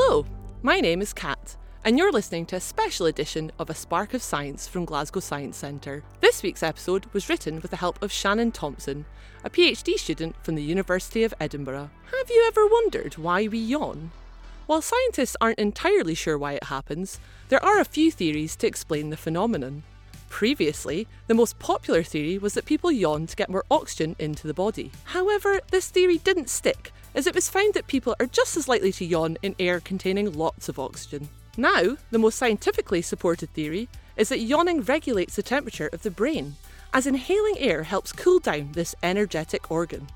Hello, my name is Kat, and you're listening to a special edition of A Spark of Science from Glasgow Science Centre. This week's episode was written with the help of Shannon Thompson, a PhD student from the University of Edinburgh. Have you ever wondered why we yawn? While scientists aren't entirely sure why it happens, there are a few theories to explain the phenomenon. Previously, the most popular theory was that people yawn to get more oxygen into the body. However, this theory didn't stick as it was found that people are just as likely to yawn in air containing lots of oxygen. Now, the most scientifically supported theory is that yawning regulates the temperature of the brain, as inhaling air helps cool down this energetic organ.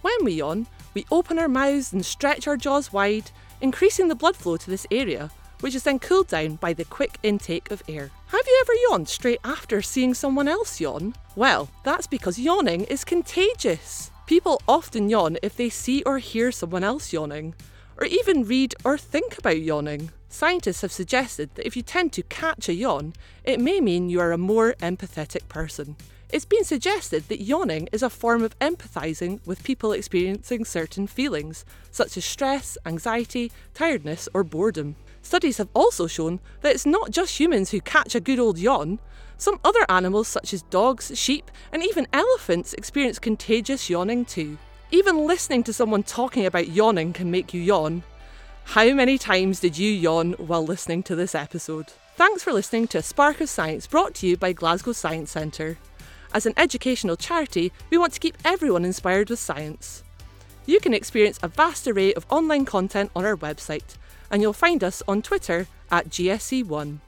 When we yawn, we open our mouths and stretch our jaws wide, increasing the blood flow to this area, which is then cooled down by the quick intake of air. Have you ever yawned straight after seeing someone else yawn? Well, that's because yawning is contagious. People often yawn if they see or hear someone else yawning, or even read or think about yawning. Scientists have suggested that if you tend to catch a yawn, it may mean you are a more empathetic person. It's been suggested that yawning is a form of empathising with people experiencing certain feelings, such as stress, anxiety, tiredness, or boredom. Studies have also shown that it's not just humans who catch a good old yawn. Some other animals, such as dogs, sheep, and even elephants, experience contagious yawning too. Even listening to someone talking about yawning can make you yawn. How many times did you yawn while listening to this episode? Thanks for listening to A Spark of Science brought to you by Glasgow Science Centre. As an educational charity, we want to keep everyone inspired with science. You can experience a vast array of online content on our website, and you'll find us on Twitter at GSC1.